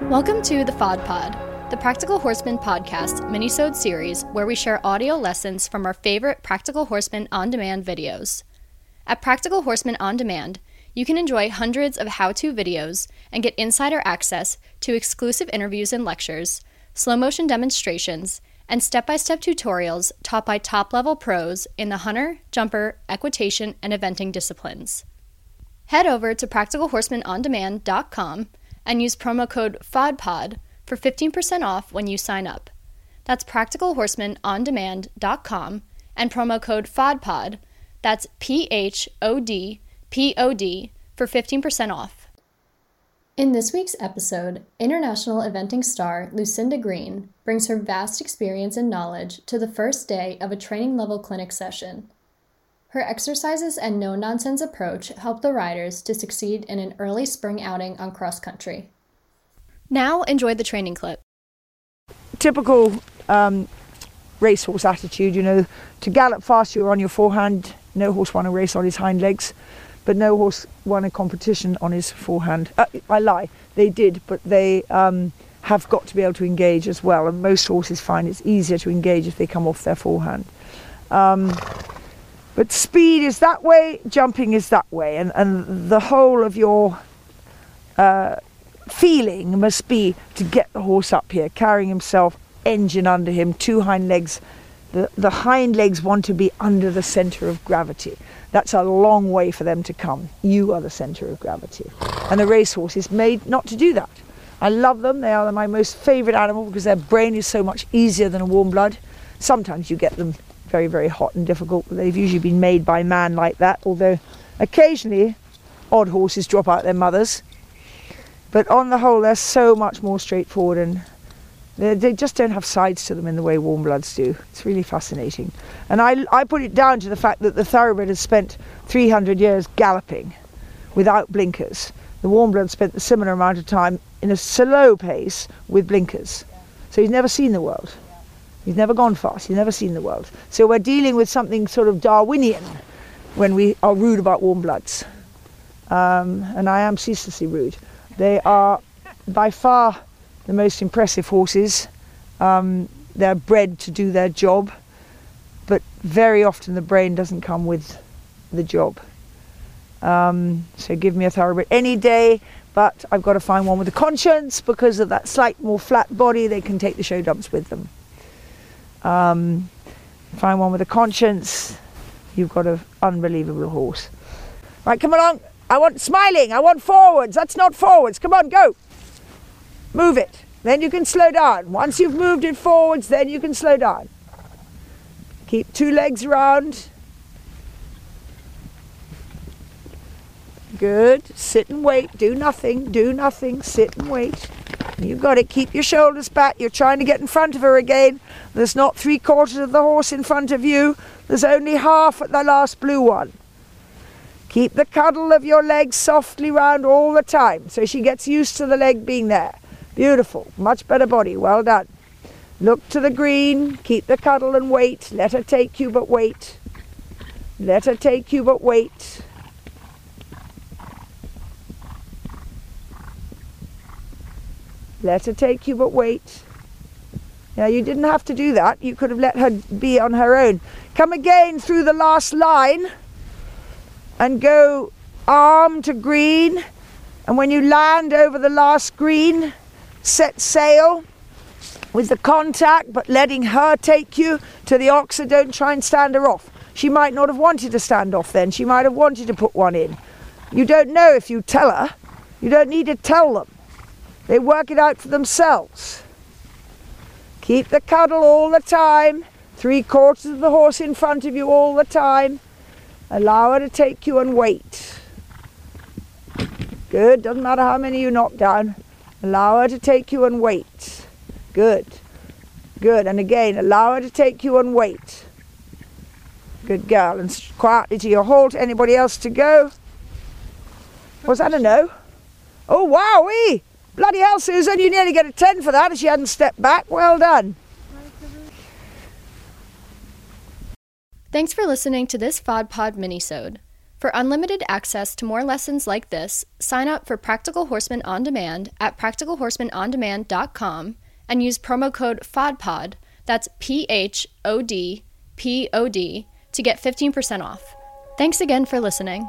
Welcome to the PHOD Pod, the Practical Horseman podcast minisode series where we share audio lessons from our favorite Practical Horseman on-demand videos. At Practical Horseman On Demand, you can enjoy hundreds of how-to videos and get insider access to exclusive interviews and lectures, slow motion demonstrations, and step-by-step tutorials taught by top-level pros in the hunter, jumper, equitation, and eventing disciplines. Head over to practicalhorsemanondemand.com and use promo code PHODPOD for 15% off when you sign up. That's practicalhorsemanondemand.com and promo code PHODPOD. That's P H O D P O D for 15% off. In this week's episode, international eventing star Lucinda Green brings her vast experience and knowledge to the first day of a training level clinic session. Her exercises and no nonsense approach helped the riders to succeed in an early spring outing on cross country. Now, enjoy the training clip. typical um, racehorse attitude, you know, to gallop fast you're on your forehand. No horse won a race on his hind legs, but no horse won a competition on his forehand. Uh, I lie, they did, but they um, have got to be able to engage as well. And most horses find it's easier to engage if they come off their forehand. Um, but speed is that way, jumping is that way, and, and the whole of your uh, feeling must be to get the horse up here, carrying himself, engine under him, two hind legs. The, the hind legs want to be under the centre of gravity. That's a long way for them to come. You are the centre of gravity. And the racehorse is made not to do that. I love them. They are my most favourite animal because their brain is so much easier than a warm blood. Sometimes you get them very, very hot and difficult, they've usually been made by man like that, although occasionally odd horses drop out their mothers. But on the whole, they're so much more straightforward and they, just don't have sides to them in the way warm bloods do. It's really fascinating. And I, I put it down to the fact that the thoroughbred has spent 300 years galloping without blinkers. The warm blood spent a similar amount of time in a slow pace with blinkers. So he's never seen the world. He's never gone fast. He's never seen the world. So we're dealing with something sort of Darwinian when we are rude about warm bloods. Um, and I am ceaselessly rude. They are by far the most impressive horses. Um, they're bred to do their job, but very often the brain doesn't come with the job. Um, so give me a thoroughbred any day, but I've got to find one with a conscience because of that slight more flat body. They can take the show jumps with them. Um, find one with a conscience. You've got an unbelievable horse. Right, come along. I want smiling. I want forwards. That's not forwards. Come on, go. Move it. Then you can slow down. Once you've moved it forwards, then you can slow down. Keep two legs round. Good. Sit and wait. Do nothing. Do nothing. Sit and wait. You've got it. Keep your shoulders back. You're trying to get in front of her again. There's not three quarters of the horse in front of you. There's only half at the last blue one. Keep the cuddle of your legs softly round all the time so she gets used to the leg being there. Beautiful. Much better body. Well done. Look to the green. Keep the cuddle and wait. Let her take you, but wait. Let her take you, but wait. Let her take you, but wait. Now, you didn't have to do that. You could have let her be on her own. Come again through the last line and go arm to green. And when you land over the last green, set sail with the contact, but letting her take you to the oxer. Don't try and stand her off. She might not have wanted to stand off then. She might have wanted to put one in. You don't know if you tell her. You don't need to tell them. They work it out for themselves. Keep the cuddle all the time. Three quarters of the horse in front of you all the time. Allow her to take you and wait. Good. Doesn't matter how many you knock down. Allow her to take you and wait. Good. Good. And again, allow her to take you and wait. Good girl. And quietly to your halt. Anybody else to go? Was that a no? Oh, wowee! Bloody hell, Susan, you nearly get a 10 for that if she hadn't stepped back. Well done. Thanks for listening to this PHOD Pod minisode. For unlimited access to more lessons like this, sign up for Practical Horseman On Demand at practicalhorsemanondemand.com and use promo code PHODPOD, that's P H O D P O D, to get 15% off. Thanks again for listening.